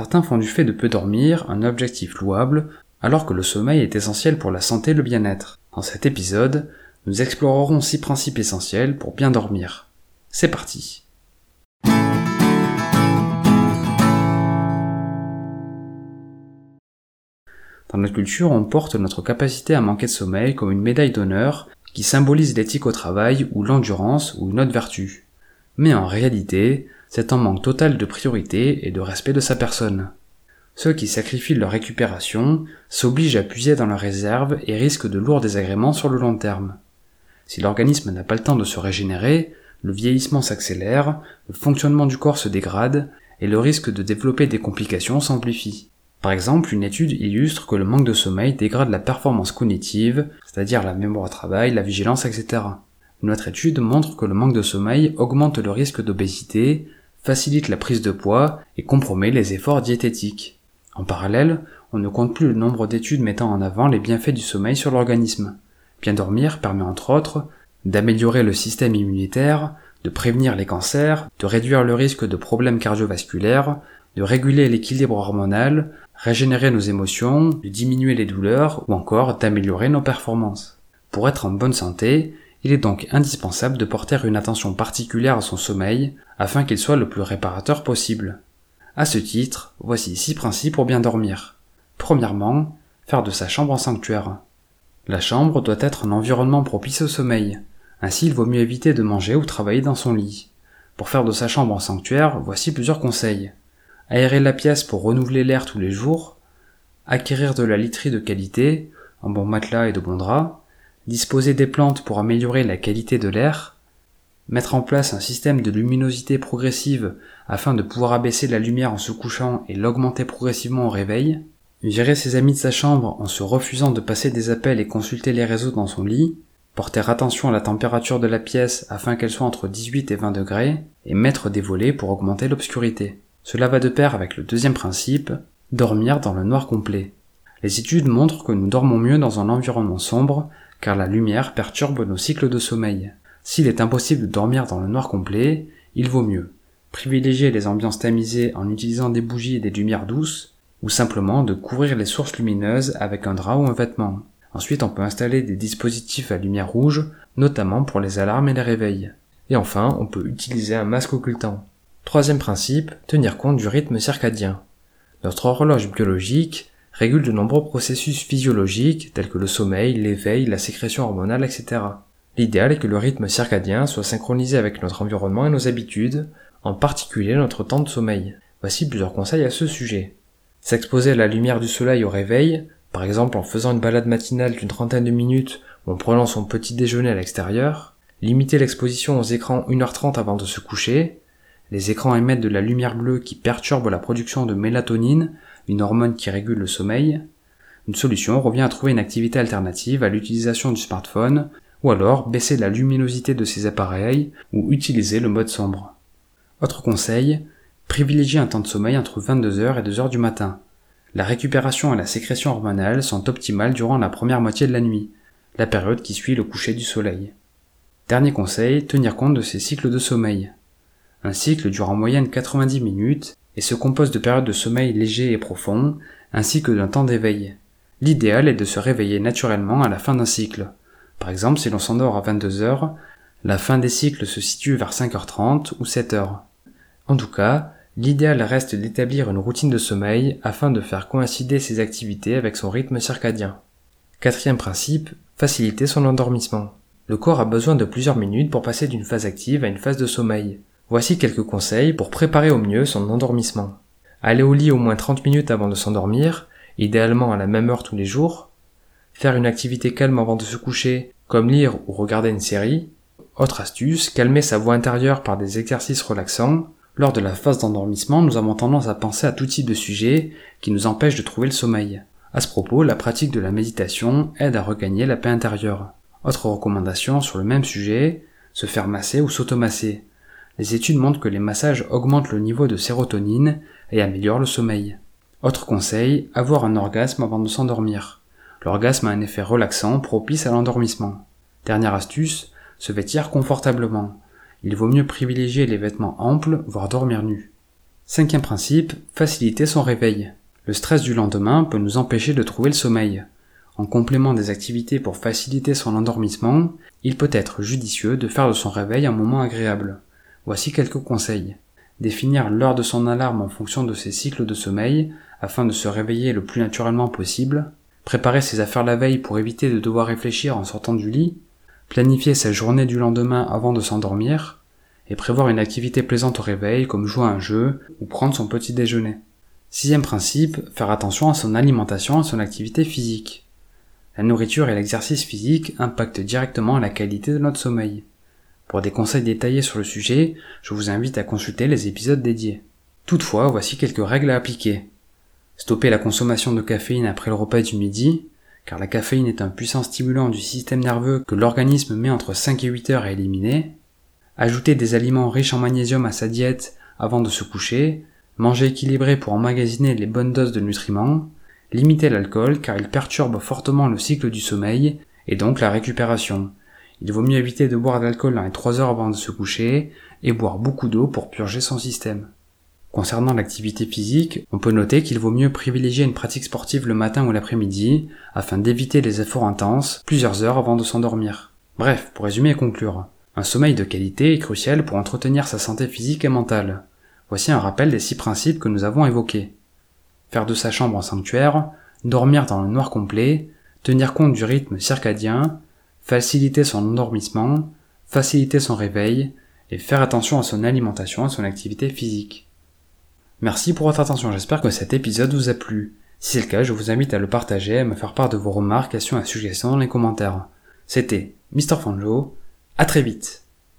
Certains font du fait de peu dormir un objectif louable, alors que le sommeil est essentiel pour la santé et le bien-être. Dans cet épisode, nous explorerons six principes essentiels pour bien dormir. C'est parti Dans notre culture, on porte notre capacité à manquer de sommeil comme une médaille d'honneur qui symbolise l'éthique au travail ou l'endurance ou une autre vertu. Mais en réalité, c'est un manque total de priorité et de respect de sa personne. Ceux qui sacrifient leur récupération s'obligent à puiser dans leurs réserves et risquent de lourds désagréments sur le long terme. Si l'organisme n'a pas le temps de se régénérer, le vieillissement s'accélère, le fonctionnement du corps se dégrade et le risque de développer des complications s'amplifie. Par exemple, une étude illustre que le manque de sommeil dégrade la performance cognitive, c'est-à-dire la mémoire au travail, la vigilance, etc. Une autre étude montre que le manque de sommeil augmente le risque d'obésité, facilite la prise de poids et compromet les efforts diététiques. En parallèle, on ne compte plus le nombre d'études mettant en avant les bienfaits du sommeil sur l'organisme. Bien dormir permet entre autres d'améliorer le système immunitaire, de prévenir les cancers, de réduire le risque de problèmes cardiovasculaires, de réguler l'équilibre hormonal, régénérer nos émotions, de diminuer les douleurs ou encore d'améliorer nos performances. Pour être en bonne santé, il est donc indispensable de porter une attention particulière à son sommeil afin qu'il soit le plus réparateur possible. À ce titre, voici six principes pour bien dormir. Premièrement, faire de sa chambre un sanctuaire. La chambre doit être un environnement propice au sommeil. Ainsi, il vaut mieux éviter de manger ou travailler dans son lit. Pour faire de sa chambre un sanctuaire, voici plusieurs conseils aérer la pièce pour renouveler l'air tous les jours, acquérir de la literie de qualité, un bon matelas et de bons draps, disposer des plantes pour améliorer la qualité de l'air, mettre en place un système de luminosité progressive afin de pouvoir abaisser la lumière en se couchant et l'augmenter progressivement au réveil, gérer ses amis de sa chambre en se refusant de passer des appels et consulter les réseaux dans son lit, porter attention à la température de la pièce afin qu'elle soit entre 18 et 20 degrés, et mettre des volets pour augmenter l'obscurité. Cela va de pair avec le deuxième principe, dormir dans le noir complet. Les études montrent que nous dormons mieux dans un environnement sombre, car la lumière perturbe nos cycles de sommeil. S'il est impossible de dormir dans le noir complet, il vaut mieux privilégier les ambiances tamisées en utilisant des bougies et des lumières douces, ou simplement de couvrir les sources lumineuses avec un drap ou un vêtement. Ensuite, on peut installer des dispositifs à lumière rouge, notamment pour les alarmes et les réveils. Et enfin, on peut utiliser un masque occultant. Troisième principe, tenir compte du rythme circadien. Notre horloge biologique régule de nombreux processus physiologiques tels que le sommeil, l'éveil, la sécrétion hormonale, etc. L'idéal est que le rythme circadien soit synchronisé avec notre environnement et nos habitudes, en particulier notre temps de sommeil. Voici plusieurs conseils à ce sujet. S'exposer à la lumière du soleil au réveil, par exemple en faisant une balade matinale d'une trentaine de minutes ou en prenant son petit déjeuner à l'extérieur, limiter l'exposition aux écrans 1h30 avant de se coucher, les écrans émettent de la lumière bleue qui perturbe la production de mélatonine, une hormone qui régule le sommeil. Une solution revient à trouver une activité alternative à l'utilisation du smartphone, ou alors baisser la luminosité de ces appareils, ou utiliser le mode sombre. Autre conseil, privilégier un temps de sommeil entre 22h et 2h du matin. La récupération et la sécrétion hormonale sont optimales durant la première moitié de la nuit, la période qui suit le coucher du soleil. Dernier conseil, tenir compte de ces cycles de sommeil. Un cycle dure en moyenne 90 minutes et se compose de périodes de sommeil léger et profond, ainsi que d'un temps d'éveil. L'idéal est de se réveiller naturellement à la fin d'un cycle. Par exemple, si l'on s'endort à 22 heures, la fin des cycles se situe vers 5h30 ou 7h. En tout cas, l'idéal reste d'établir une routine de sommeil afin de faire coïncider ses activités avec son rythme circadien. Quatrième principe, faciliter son endormissement. Le corps a besoin de plusieurs minutes pour passer d'une phase active à une phase de sommeil. Voici quelques conseils pour préparer au mieux son endormissement. Aller au lit au moins 30 minutes avant de s'endormir, idéalement à la même heure tous les jours. Faire une activité calme avant de se coucher, comme lire ou regarder une série. Autre astuce, calmer sa voix intérieure par des exercices relaxants. Lors de la phase d'endormissement, nous avons tendance à penser à tout type de sujets qui nous empêchent de trouver le sommeil. À ce propos, la pratique de la méditation aide à regagner la paix intérieure. Autre recommandation sur le même sujet, se faire masser ou s'automasser les études montrent que les massages augmentent le niveau de sérotonine et améliorent le sommeil. Autre conseil, avoir un orgasme avant de s'endormir. L'orgasme a un effet relaxant propice à l'endormissement. Dernière astuce, se vêtir confortablement. Il vaut mieux privilégier les vêtements amples, voire dormir nu. Cinquième principe, faciliter son réveil. Le stress du lendemain peut nous empêcher de trouver le sommeil. En complément des activités pour faciliter son endormissement, il peut être judicieux de faire de son réveil un moment agréable. Voici quelques conseils. Définir l'heure de son alarme en fonction de ses cycles de sommeil afin de se réveiller le plus naturellement possible. Préparer ses affaires la veille pour éviter de devoir réfléchir en sortant du lit. Planifier sa journée du lendemain avant de s'endormir. Et prévoir une activité plaisante au réveil comme jouer à un jeu ou prendre son petit déjeuner. Sixième principe, faire attention à son alimentation et à son activité physique. La nourriture et l'exercice physique impactent directement la qualité de notre sommeil. Pour des conseils détaillés sur le sujet, je vous invite à consulter les épisodes dédiés. Toutefois, voici quelques règles à appliquer. Stopper la consommation de caféine après le repas du midi, car la caféine est un puissant stimulant du système nerveux que l'organisme met entre 5 et 8 heures à éliminer. Ajouter des aliments riches en magnésium à sa diète avant de se coucher, manger équilibré pour emmagasiner les bonnes doses de nutriments, Limiter l'alcool car il perturbe fortement le cycle du sommeil et donc la récupération. Il vaut mieux éviter de boire de l'alcool dans les 3 heures avant de se coucher et boire beaucoup d'eau pour purger son système. Concernant l'activité physique, on peut noter qu'il vaut mieux privilégier une pratique sportive le matin ou l'après-midi afin d'éviter les efforts intenses plusieurs heures avant de s'endormir. Bref, pour résumer et conclure, un sommeil de qualité est crucial pour entretenir sa santé physique et mentale. Voici un rappel des six principes que nous avons évoqués faire de sa chambre un sanctuaire, dormir dans le noir complet, tenir compte du rythme circadien, faciliter son endormissement, faciliter son réveil, et faire attention à son alimentation et à son activité physique. Merci pour votre attention, j'espère que cet épisode vous a plu. Si c'est le cas, je vous invite à le partager et à me faire part de vos remarques, questions et suggestions dans les commentaires. C'était Mr. Fanjo, à très vite